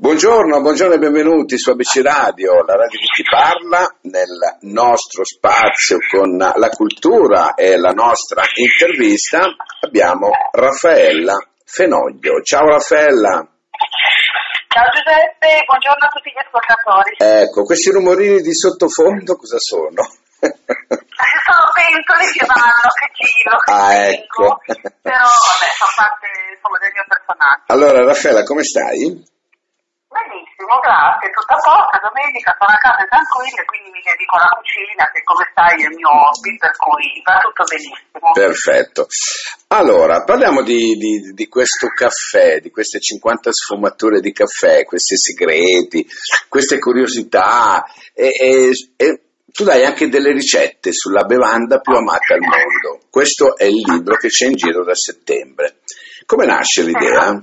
Buongiorno, buongiorno e benvenuti su ABC Radio, la radio di chi parla, nel nostro spazio con la cultura e la nostra intervista abbiamo Raffaella Fenoglio. Ciao Raffaella. Ciao Giuseppe, buongiorno a tutti gli ascoltatori. Ecco, questi rumorini di sottofondo cosa sono? Sono pentole che vanno, che giro, che Ah, ecco. però vabbè, fa parte insomma, del mio personaggio. Allora Raffaella, come stai? Benissimo, grazie, tutto a posto, domenica sono a casa tranquilla, quindi mi dedico alla cucina, che come sai è il mio hobby, per cui va tutto benissimo. Perfetto. Allora, parliamo di, di- di questo caffè, di queste 50 sfumature di caffè, questi segreti, queste curiosità e, e- e tu dai anche delle ricette sulla bevanda più amata al mondo. Questo è il libro che c'è in giro da settembre. Come nasce l'idea?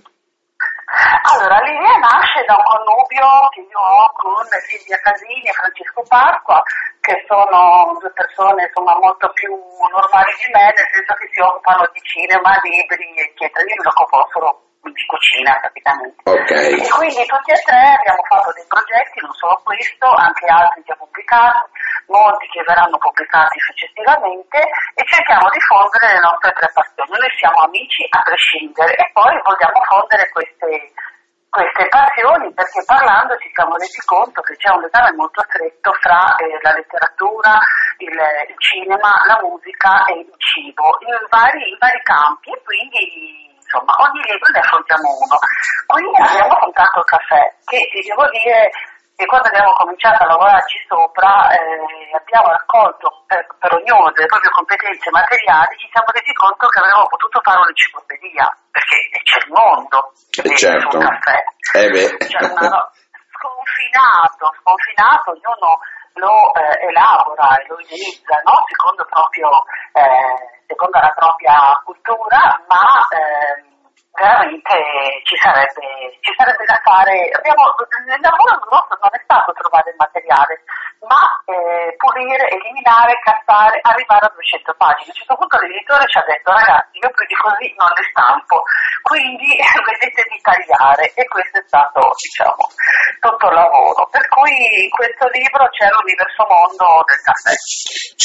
Allora, l'idea nasce da un connubio che io ho con Silvia Casini e Francesco Pasqua, che sono due persone insomma, molto più normali di me, nel senso che si occupano di cinema, libri, eccetera. Io mi occupo solo di cucina praticamente. Ok. E quindi tutti e tre abbiamo fatto dei progetti, non solo questo, anche altri già pubblicati, molti che verranno pubblicati successivamente e cerchiamo di fondere le nostre tre passioni. Noi siamo amici a prescindere e poi vogliamo fondere queste, queste passioni perché parlando ci siamo resi conto che c'è un legame molto stretto fra eh, la letteratura, il, il cinema, la musica e il cibo in vari, in vari campi e quindi insomma ogni libro ne affrontiamo uno. Quindi abbiamo affrontato il caffè che ti devo dire che quando abbiamo cominciato a lavorarci sopra eh, abbiamo raccolto per, per ognuno delle proprie competenze materiali, ci siamo resi conto che avremmo potuto fare un'enciclopedia, perché c'è il mondo Eh, certo. sul caffè. Eh una ro- sconfinato, sconfinato, ognuno lo eh, elabora e lo idealizza, no? secondo, proprio, eh, secondo la propria cultura, ma ehm, veramente ci sarebbe, ci sarebbe da fare. Abbiamo, il lavoro nostro non è stato trovare il materiale, ma eh, pulire, eliminare, cassare, arrivare a 200 pagine. A un certo punto l'editore ci ha detto ragazzi io più di così non le stampo, quindi vedete di tagliare e questo è stato diciamo tutto il lavoro. Per cui in questo libro c'è l'universo mondo del caffè.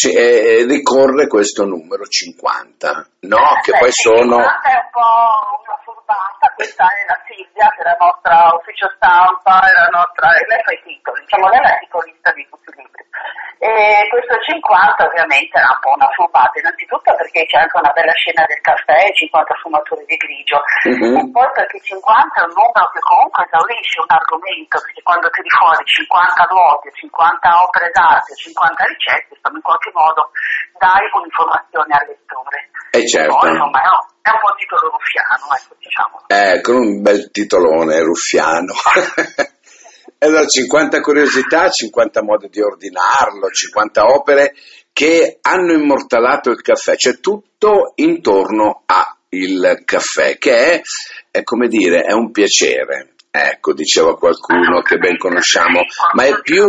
Eh, ricorre questo numero 50, no? Che Eh, poi sono... Questa è un po' una furbata, questa è la Silvia, che è la nostra ufficio stampa, è la nostra, e lei fa i titoli, diciamo lei è la titolista di tutti i libri. E questo 50 ovviamente è un po' una furbata, innanzitutto perché c'è anche una bella scena del caffè, 50 sfumature di grigio, Mhm. e poi perché 50 è un numero che comunque esaurisce un argomento, perché quando tiri fuori 50 luoghi, 50 opere d'arte, 50 ricette, insomma in qualche modo dai un'informazione al lettore. Eh, certo. Poi, insomma, no, è un po' titolo ruffiano, ecco, diciamo. Eh, con un bel titolone ruffiano. allora, 50 curiosità, 50 modi di ordinarlo, 50 opere che hanno immortalato il caffè, c'è tutto intorno al caffè, che è, è come dire, è un piacere. Ecco, diceva qualcuno che ben conosciamo, ma è più,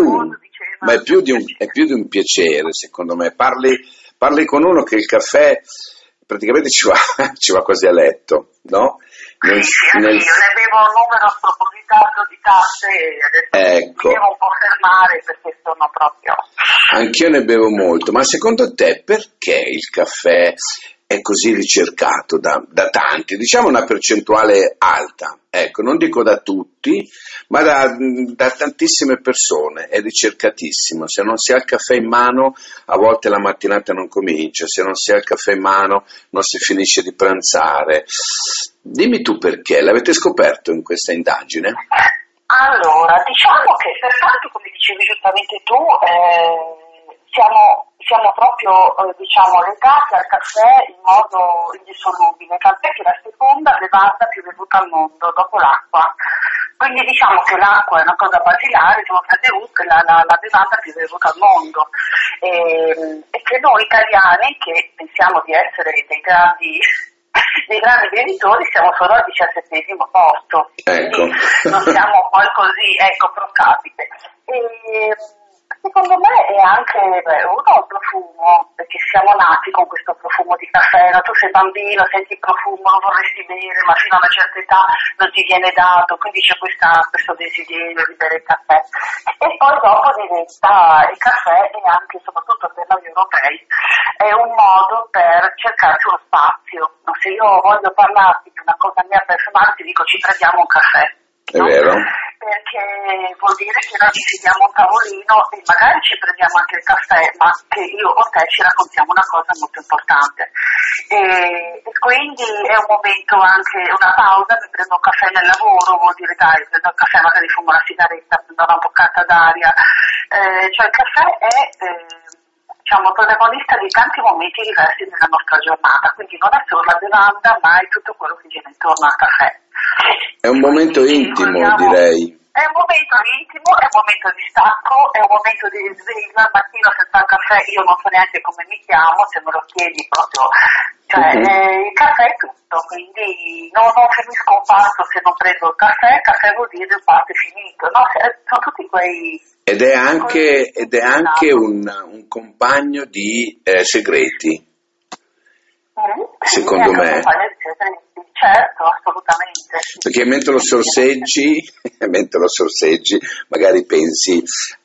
ma è più, di, un, è più di un piacere, secondo me. Parli, parli con uno che il caffè praticamente ci va, ci va quasi a letto, no? Nel- Sì, sì, nel- anch'io ne bevo un numero spropositato di tasse e adesso Ecco. mi devo un po' fermare perché sono proprio... Anch'io ne bevo molto, ma secondo te perché il caffè è così ricercato da, da tanti? Diciamo una percentuale alta, ecco, non dico da tutti, ma da, da tantissime persone, è ricercatissimo. Se non si ha il caffè in mano, a volte la mattinata non comincia, se non si ha il caffè in mano non si finisce di pranzare. Dimmi tu perché, l'avete scoperto in questa indagine? Allora, diciamo che pertanto, come dicevi giustamente tu, eh, siamo, siamo proprio eh, diciamo, legati al caffè in modo indissolubile, tant'è che è la seconda bevanda più bevuta al mondo dopo l'acqua. Quindi diciamo che l'acqua è una cosa basilare, diciamo che è la, la, la bevanda più bevuta al mondo e, e che noi italiani, che pensiamo di essere dei grandi dei grandi bevitori siamo solo al diciassettesimo posto, Ecco. quindi non siamo poi così, ecco, pro capite. E, Secondo me è anche uno il profumo, perché siamo nati con questo profumo di caffè, no? tu sei bambino, senti il profumo, lo vorresti bere, ma fino a una certa età non ti viene dato, quindi c'è questa, questo desiderio di bere il caffè. E poi dopo diventa il caffè e anche, soprattutto per noi europei, è un modo per cercarci uno spazio. No? Se io voglio parlarti di una cosa mia personale, ti dico ci prendiamo un caffè. È vero? Perché vuol dire che noi ci sediamo a un tavolino e magari ci prendiamo anche il caffè, ma che io o te ci raccontiamo una cosa molto importante. E, e quindi è un momento anche, una pausa, mi prendo un caffè nel lavoro, vuol dire dai, prendo il caffè, magari fumo una sigaretta, prendo una boccata d'aria. Eh, cioè il caffè è... Eh, diciamo, protagonista di tanti momenti diversi della nostra giornata, quindi non è solo la bevanda, ma è tutto quello che gira intorno al caffè. È un momento intimo, ricordiamo- direi. È un momento intimo, è un momento di stacco, è un momento di risveglio. Al mattino senza il caffè io non so neanche come mi chiamo, se me lo chiedi proprio. Cioè, Mhm. eh, il caffè è tutto, quindi non, non finisco un pasto se non prendo il caffè, il caffè vuol dire il pasto è finito. No? Eh, Sono tutti quei... Ed è anche, ed è anche un, un compagno di eh, segreti. Mm? Secondo me. un di segreti. Certo, assolutamente. Perché mentre lo sorseggi, mentre lo sorseggi, magari pensi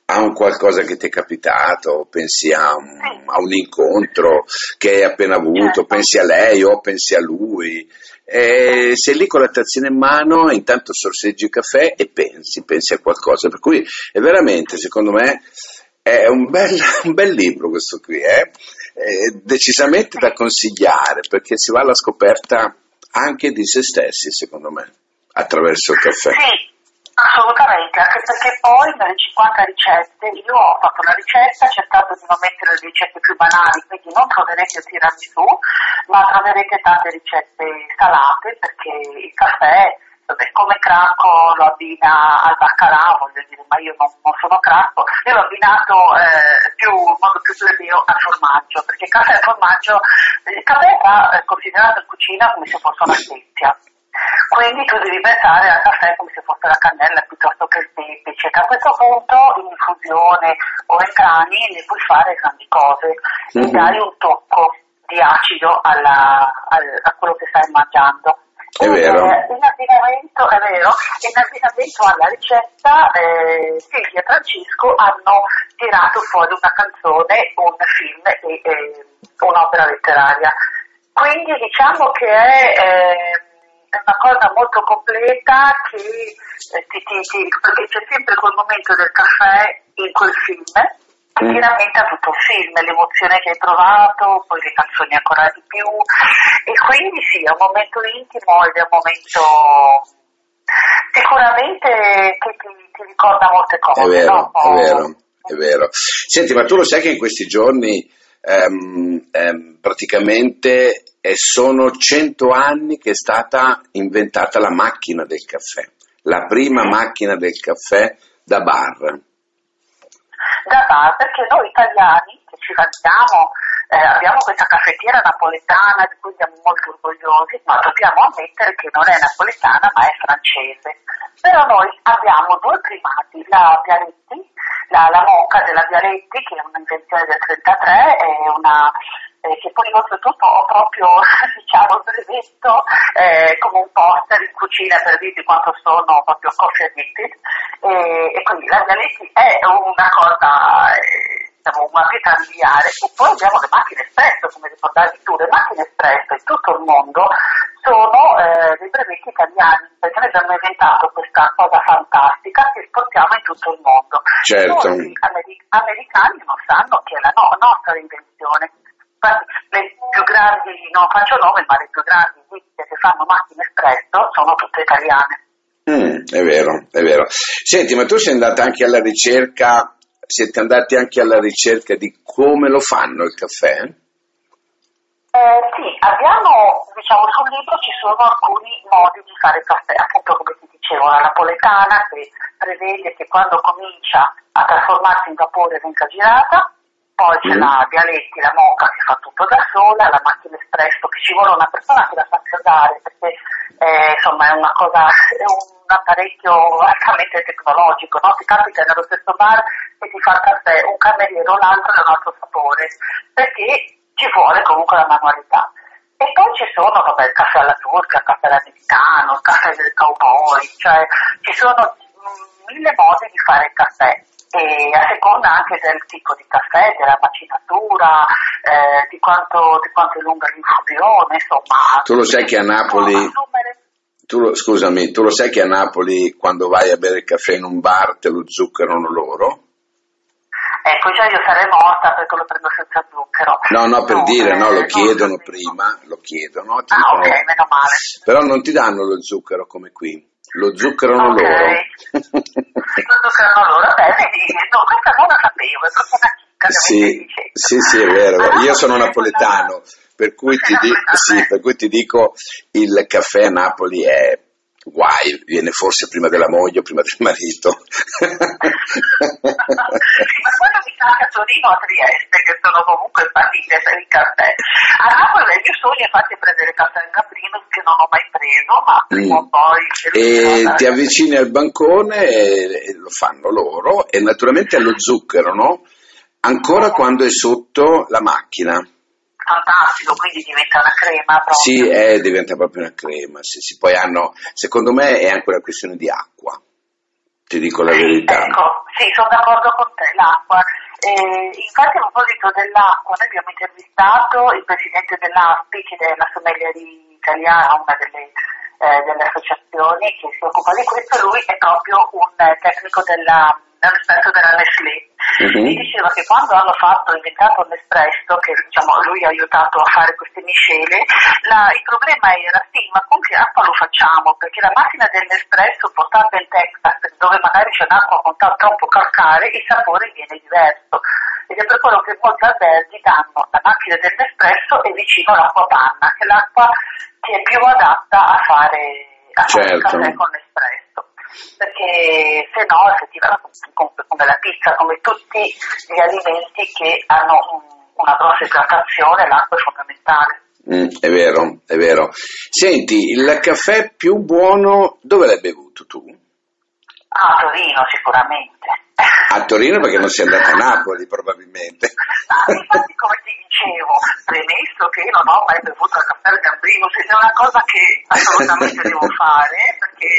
a un qualcosa che ti è capitato, pensi a un, a un incontro che hai appena avuto, Certo. pensi a lei o pensi a lui. E sei lì con la tazzina in mano, intanto sorseggi il caffè e pensi, pensi a qualcosa. Per cui è veramente, secondo me, è un bel, un bel libro questo qui, eh? È decisamente da consigliare perché si va alla scoperta anche di se stessi, secondo me, attraverso il caffè. Sì, assolutamente, anche perché poi nelle 50 ricette io ho fatto una ricetta, cercato di non mettere le ricette più banali, quindi non troverete il tiramisù, ma troverete tante ricette salate perché il caffè, vabbè, come cracco lo abbina al baccalà, voglio dire, ma io non, non sono cracco, io l'ho abbinato eh, più, in modo più plebeo al formaggio, perché caffè e formaggio, il caffè va eh, considerato in cucina come se fosse una spezia. Quindi tu devi pensare al caffè come se fosse la cannella piuttosto che il pepe, eccetera. A questo punto in infusione o in cani ne puoi fare grandi cose e Mhm. dare un tocco di acido alla- al- a quello che stai mangiando. È vero. Eh, in abbinamento, è vero, in abbinamento alla ricetta eh, Silvia e Francesco hanno tirato fuori una canzone, un film e eh, un'opera letteraria. Quindi diciamo che è, eh, è una cosa molto completa che eh, ti, ti- ti- perché c'è sempre quel momento del caffè in quel film ti rammenta tutto il film, l'emozione che hai provato, poi le canzoni ancora di più e quindi sì, è un momento intimo ed è un momento sicuramente che ti, ti ricorda molte cose. È vero, no? è vero, è vero. Senti, ma tu lo sai che in questi giorni ehm, ehm, praticamente eh, sono cento anni che è stata inventata la macchina del caffè, la prima macchina del caffè da bar. Da bar, perché noi italiani che ci vantiamo eh, abbiamo questa caffettiera napoletana di cui siamo molto orgogliosi, ma dobbiamo ammettere che non è napoletana ma è francese. Però noi abbiamo due primati, la Bialetti, la, la mocca della Bialetti, che è un'invenzione del 33, è una, eh, che poi oltretutto ho proprio diciamo, brevetto eh, come un poster in cucina per dirvi quanto sono proprio coffee addicted e, e quindi la Bialetti è una cosa eh, diciamo, una pietra miliare e poi abbiamo le macchine espresso come ricordavi tu. Le macchine espresso in tutto il mondo sono eh, dei brevetti italiani perché noi abbiamo inventato questa cosa fantastica che esportiamo in tutto il mondo. Certo. molti ameri- americani non sanno che è la no- nostra invenzione Infatti, le più grandi, non faccio nome, ma le più grandi ditte che fanno macchine espresso sono tutte italiane. Mm, è vero, è vero. Senti, ma tu sei andata anche alla ricerca, siete andati anche alla ricerca di come lo fanno il caffè? Eh, sì, abbiamo, diciamo, sul libro ci sono alcuni modi di fare caffè, appunto come ti dicevo, la napoletana che prevede che quando comincia a trasformarsi in vapore venga girata, poi c'è Mm. la Dialetti, la Moca che fa tutto da sola, la macchina espresso che ci vuole una persona che la sappia usare perché eh, insomma è una cosa, è un apparecchio altamente tecnologico, no? ti capita nello stesso bar e ti fa il caffè un cameriere o l'altro è un altro sapore, perché ci vuole comunque la manualità. E poi ci sono, vabbè, il caffè alla turca, il caffè all'americano, il caffè del cowboy, cioè ci sono mille modi di fare il caffè e a seconda anche del tipo di caffè, della macinatura, eh, di, quanto, di quanto è lunga l'infusione, insomma. Tu lo sai che a Napoli- Tu lo- scusami, tu lo sai che a Napoli quando vai a bere il caffè in un bar te lo zuccherano loro? Ecco, già io sarei morta perché lo prendo senza zucchero. No, no, per dire, no, eh, lo non chiedono lo so. prima, lo chiedono. ti Ah, dicono- ok, meno male. Però non ti danno lo zucchero come qui, lo zuccherano Ok. loro. Lo zuccherano loro, beh, vedi, no, questa non la sapevo, è proprio una chicca. Sì, sì, sì, è vero. Ah, Io sono napoletano, per cui, ti Sei di- napoletano, sì, per cui ti dico il caffè a Napoli è guai, viene forse prima della moglie o prima del marito. sì, ma quello mi sa che a Torino o a Trieste, che sono comunque partite per il caffè. A Napoli il mio sogno è infatti prendere caffè in Caprino, che non ho mai preso, ma prima o Mm. poi... e ti avvicini al bancone e, lo fanno loro e naturalmente lo zucchero, no? Ancora quando è sotto la macchina. Fantastico, quindi diventa una crema proprio. Sì, eh, diventa proprio una crema. Sì, sì. Poi hanno, secondo me è anche una questione di acqua, ti dico la verità. Ecco, sì, sono d'accordo con te, l'acqua. Eh, infatti a proposito dell'acqua, noi abbiamo intervistato il presidente dell'ASPI, che è la sommelieria italiana, una delle, eh, delle associazioni che si occupa di questo, lui è proprio un tecnico della, dell'espresso della Nestlé. Mhm. Mi diceva che quando hanno fatto, inventato l'espresso, che diciamo, lui ha aiutato a fare queste miscele, la- il problema era sì, ma con che acqua lo facciamo? Perché la macchina dell'espresso portata in Texas, dove magari c'è un'acqua con troppo calcare, il sapore viene diverso. Ed è per quello che molti alberghi danno la macchina dell'espresso e vicino l'acqua panna, che è l'acqua che è più adatta a fare, a fare il Certo. caffè con l'espresso perché se no effettivamente come, come la pizza, come tutti gli alimenti che hanno un- una grossa idratazione, l'acqua è fondamentale. Mm, è vero, è vero. Senti, il caffè più buono dove l'hai bevuto tu? Ah, a Torino sicuramente. A Torino perché non sei andata a Napoli probabilmente. Ah, infatti come ti dicevo, premesso che io non ho mai bevuto il caffè al Gambrinus, ed è una cosa che assolutamente devo fare perché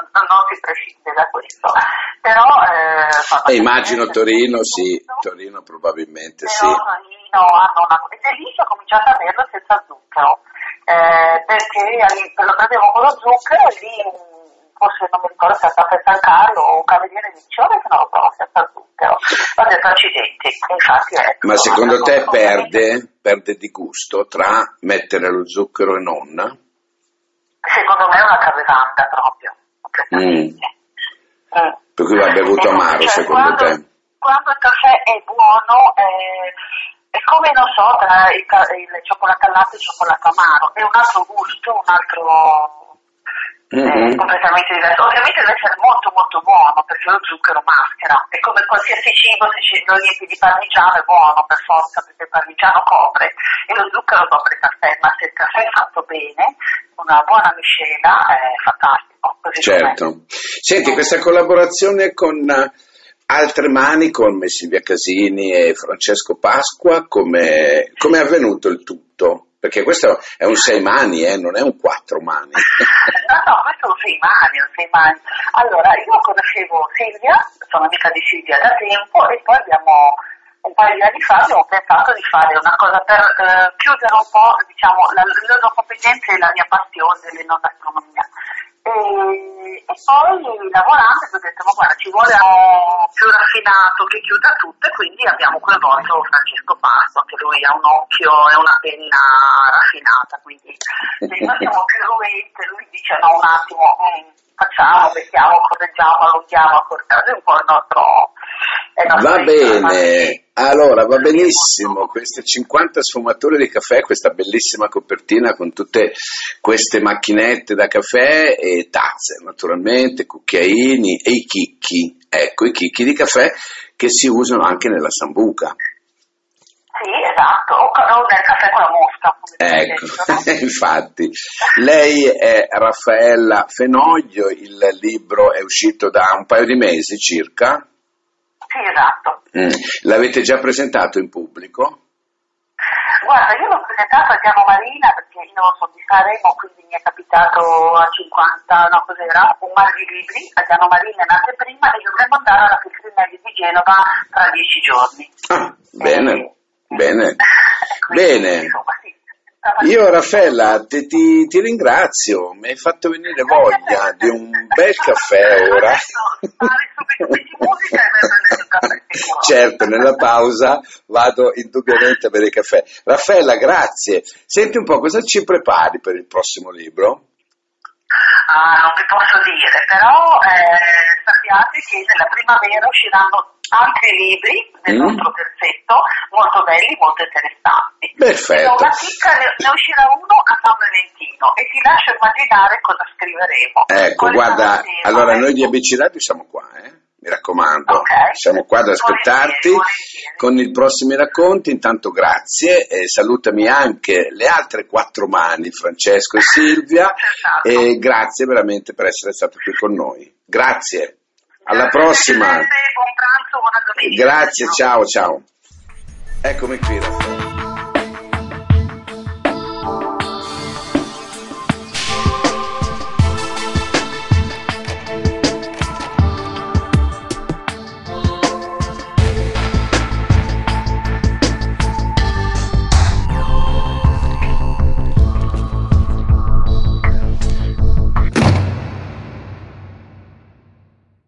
non, non si prescinde da questo. Però eh, E immagino probabilmente- Torino, sì, Torino probabilmente sì. Però Torino hanno una... che ho cominciato a berlo senza zucchero, eh, perché lo prendevo con lo zucchero e lì forse non mi ricordo se è stato a San Carlo o un cameriere mi diceva che non lo provo senza zucchero. Ho detto accidenti, infatti ecco. Ma secondo te perde, perde di gusto tra mettere lo zucchero e non? Secondo me è una travesanda proprio, Mm. Per cui va bevuto Ecco, amaro cioè, secondo quando, te? Quando il caffè è buono, eh, è come, non so, tra il, il cioccolato al latte e il cioccolato amaro, è un altro gusto, un altro... Eh, completamente diverso. Ovviamente deve essere molto molto buono perché lo zucchero maschera. È come qualsiasi cibo, se ci lo riempi di parmigiano è buono per forza perché il parmigiano copre e lo zucchero copre il caffè, ma se il caffè è fatto bene, una buona miscela è fantastico. Così com'è. Certo. Senti, questa collaborazione con eh, altre mani, come Silvia Casini e Francesco Pasqua, come come è avvenuto il tutto? Perché questo è un sei mani, eh, non è un quattro mani. No, no, questo è un sei mani, un sei mani. Allora, io conoscevo Silvia, sono amica di Silvia da tempo e poi abbiamo, un paio di anni fa abbiamo pensato di fare una cosa per eh, chiudere un po', diciamo, la, competenze e la mia passione dell'enogastronomia. E, e poi lavorando ho detto, ma guarda, ci vuole un più raffinato che chiuda tutto e quindi abbiamo coinvolto Francesco Pasto, che lui ha un occhio e una penna raffinata, quindi noi siamo più ruente, lui dice no un attimo, mm, facciamo, mettiamo, correggiamo, allunghiamo, accorciamo, è un po' il nostro... nostro Va bene, allora va benissimo, queste 50 sfumature di caffè, questa bellissima copertina con tutte queste macchinette da caffè e tazze naturalmente, cucchiaini e i chicchi, ecco i chicchi di caffè che si usano anche nella sambuca. Sì, esatto, o, o caffè con la mosca. Ecco, detto, no? infatti, lei è Raffaella Fenoglio, il libro è uscito da un paio di mesi circa. Sì, esatto. Mm. L'avete già presentato in pubblico? Guarda, io l'ho presentato a Diamo Marina perché io sono di Sanremo, quindi mi è capitato a 50, no cos'era, un mar di libri a Diamo Marina in anteprima e dovremmo andare alla Feltrinelli di Genova tra dieci giorni. Ah, bene, Eh, bene. quindi, Bene. insomma, sì, Io Raffaella ti, ti- ti ringrazio, mi hai fatto venire voglia di un bel caffè ora. Certo, nella pausa vado indubbiamente a bere il caffè. Raffaella, grazie. Senti un po', cosa ci prepari per il prossimo libro? Ah, non vi posso dire, però eh, sappiate che nella primavera usciranno altri libri del Mm. nostro terzetto, molto belli, molto interessanti. Perfetto. una chicca ne, ne uscirà uno a San Valentino e ti lascio immaginare cosa scriveremo. Ecco, Quale guarda, allora noi di. ABC Radio siamo qua, eh? Mi raccomando, Ok. siamo qua ad aspettarti con i prossimi racconti. Intanto grazie e salutami anche le altre quattro mani, Francesco e Silvia, Senz'altro. e grazie veramente per essere stato qui con noi. Grazie, alla Grazie prossima. Pranzo, domenica. Grazie, ciao ciao. Eccomi qui, Raffaele.